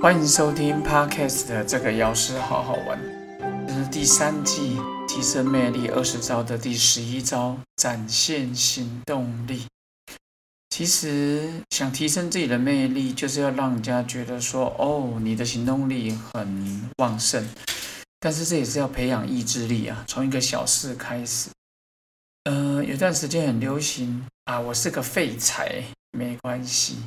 欢迎收听 Podcast 的这个药师好好玩，这是第三季提升魅力二十招的第十一招，展现行动力。其实想提升自己的魅力，就是要让人家觉得说，哦，你的行动力很旺盛。但是这也是要培养意志力啊，从一个小事开始。呃，有段时间很流行啊，我是个废柴，没关系。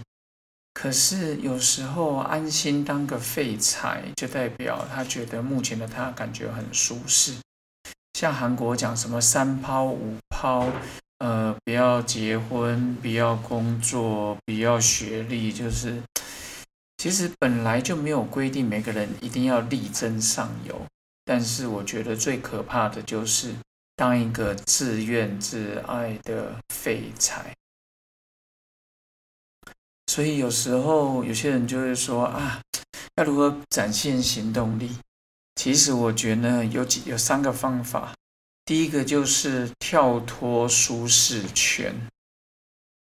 可是有时候安心当个废柴，就代表他觉得目前的他感觉很舒适。像韩国讲什么三抛五抛，呃，不要结婚，不要工作，不要学历，就是其实本来就没有规定每个人一定要力争上游。但是我觉得最可怕的就是当一个自怨自艾的废柴。所以有时候有些人就会说啊，要如何展现行动力？其实我觉得有几有三个方法。第一个就是跳脱舒适圈。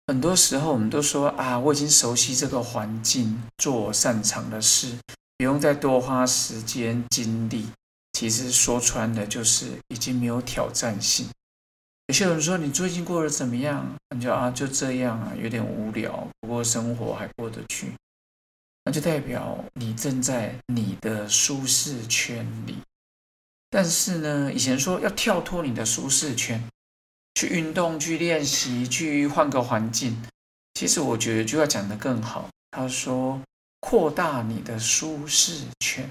很多时候我们都说啊，我已经熟悉这个环境，做我擅长的事，不用再多花时间精力。其实说穿了就是已经没有挑战性。有些人说你最近过得怎么样？你就啊就这样啊，有点无聊，不过生活还过得去，那就代表你正在你的舒适圈里。但是呢，以前说要跳脱你的舒适圈，去运动、去练习、去换个环境。其实我觉得就要讲得更好。他说扩大你的舒适圈，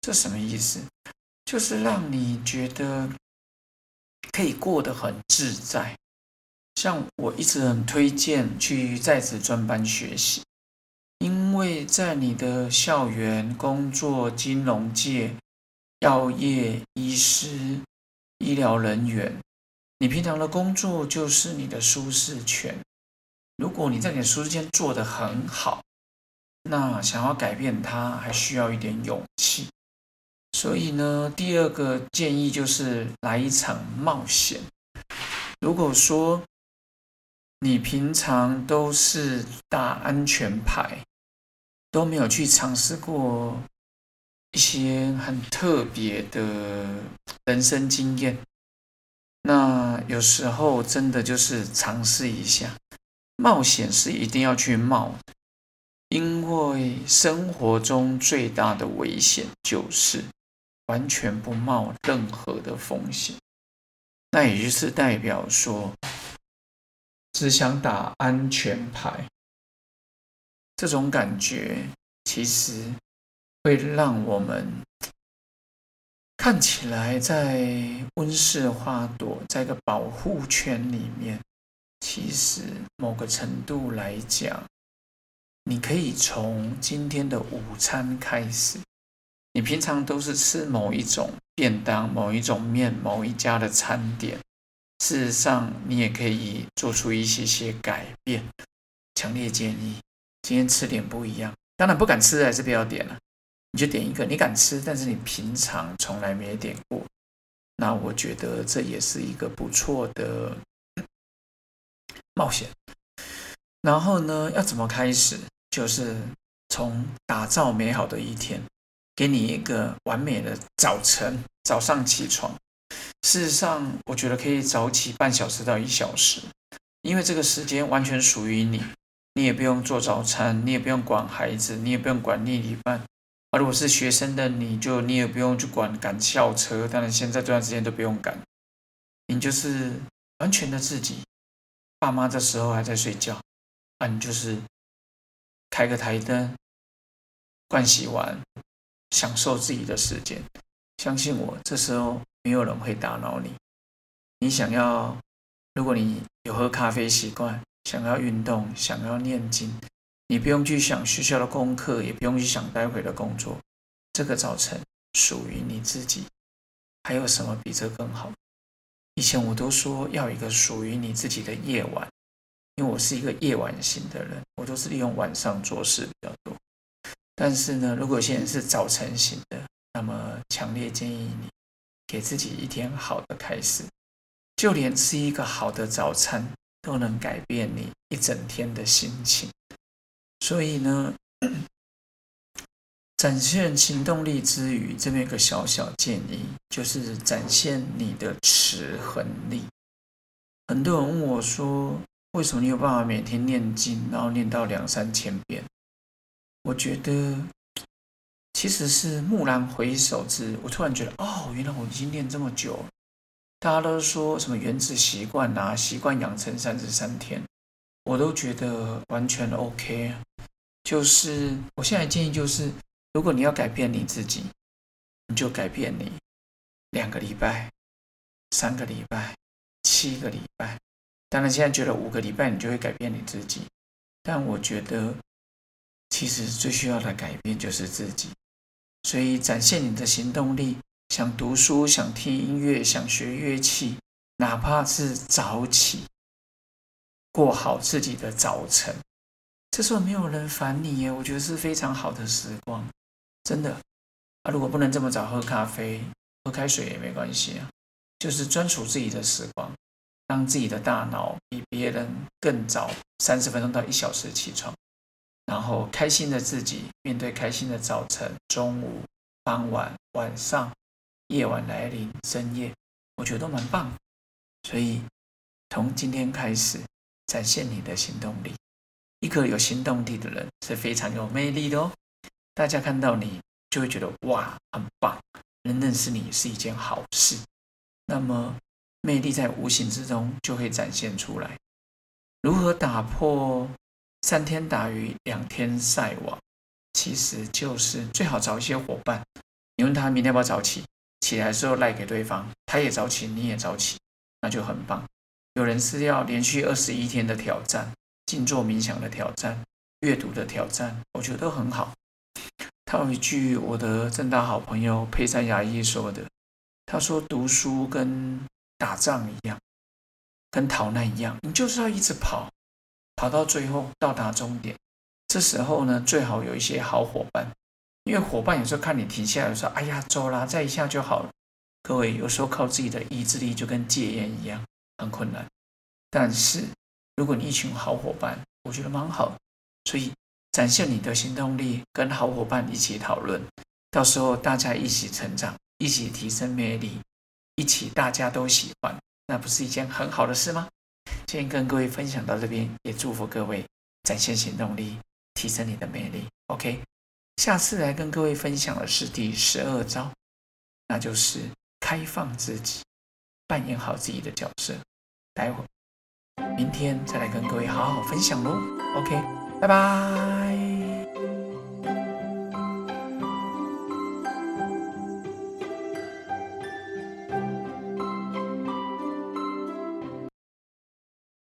这什么意思？就是让你觉得。可以过得很自在，像我一直很推荐去在职专班学习，因为在你的校园工作、金融界、药业、医师、医疗人员，你平常的工作就是你的舒适圈。如果你在你的舒适圈做得很好，那想要改变它，还需要一点勇气。所以呢，第二个建议就是来一场冒险。如果说你平常都是打安全牌，都没有去尝试过一些很特别的人生经验，那有时候真的就是尝试一下，冒险是一定要去冒的，因为生活中最大的危险就是。完全不冒任何的风险，那也就是代表说，只想打安全牌，这种感觉其实会让我们 看起来在温室花朵，在一个保护圈里面。其实某个程度来讲，你可以从今天的午餐开始。你平常都是吃某一种便当、某一种面、某一家的餐点，事实上你也可以做出一些些改变。强烈建议今天吃点不一样。当然不敢吃的还是不要点了，你就点一个你敢吃，但是你平常从来没点过。那我觉得这也是一个不错的冒险。然后呢，要怎么开始？就是从打造美好的一天。给你一个完美的早晨，早上起床。事实上，我觉得可以早起半小时到一小时，因为这个时间完全属于你，你也不用做早餐，你也不用管孩子，你也不用管另一半。而如果是学生的你，就你也不用去管赶校车，当然现在这段时间都不用赶，你就是完全的自己。爸妈这时候还在睡觉，那，你就是开个台灯，盥洗完。享受自己的时间，相信我，这时候没有人会打扰你。你想要，如果你有喝咖啡习惯，想要运动，想要念经，你不用去想学校的功课，也不用去想待会的工作。这个早晨属于你自己，还有什么比这更好？以前我都说要一个属于你自己的夜晚，因为我是一个夜晚型的人，我都是利用晚上做事比较多。但是呢，如果现在是早晨型的，那么强烈建议你给自己一天好的开始，就连吃一个好的早餐都能改变你一整天的心情。所以呢，展现行动力之余，这边有个小小建议，就是展现你的持恒力。很多人问我说：“为什么你有办法每天念经，然后念到两三千遍？”我觉得其实是蓦然回首之，我突然觉得，哦，原来我已经练这么久。大家都说什么原子习惯啊，习惯养成三十三天，我都觉得完全 OK。就是我现在建议就是，如果你要改变你自己，你就改变你两个礼拜、三个礼拜。七个礼拜，当然现在觉得五个礼拜你就会改变你自己，但我觉得其实最需要的改变就是自己。所以展现你的行动力，想读书、想听音乐、想学乐器，哪怕是早起，过好自己的早晨，这时候没有人烦你耶，我觉得是非常好的时光，真的。啊，如果不能这么早喝咖啡，喝开水也没关系啊。就是专属自己的时光，让自己的大脑比别人更早三十分钟到一小时起床，然后开心的自己面对开心的早晨、中午、傍晚、晚上、夜晚来临、深夜，我觉得都蛮棒。所以从今天开始，展现你的行动力。一个有行动力的人是非常有魅力的哦。大家看到你就会觉得哇，很棒，能认识你是一件好事。那么，魅力在无形之中就会展现出来。如何打破三天打鱼两天晒网？其实就是最好找一些伙伴。你问他明天要不要早起，起来之后赖给对方，他也早起，你也早起，那就很棒。有人是要连续二十一天的挑战，静坐冥想的挑战，阅读的挑战，我觉得都很好。他有一句我的正大好朋友佩珊牙医说的。他说：“读书跟打仗一样，跟逃难一样，你就是要一直跑，跑到最后到达终点。这时候呢，最好有一些好伙伴，因为伙伴有时候看你停下来说：‘哎呀，走啦，再一下就好了。’各位有时候靠自己的意志力就跟戒烟一样，很困难。但是如果你一群好伙伴，我觉得蛮好。所以展现你的行动力，跟好伙伴一起讨论，到时候大家一起成长。”一起提升魅力，一起大家都喜欢，那不是一件很好的事吗？先跟各位分享到这边，也祝福各位展现行动力，提升你的魅力。OK，下次来跟各位分享的是第十二招，那就是开放自己，扮演好自己的角色。待会明天再来跟各位好好分享喽。OK，拜拜。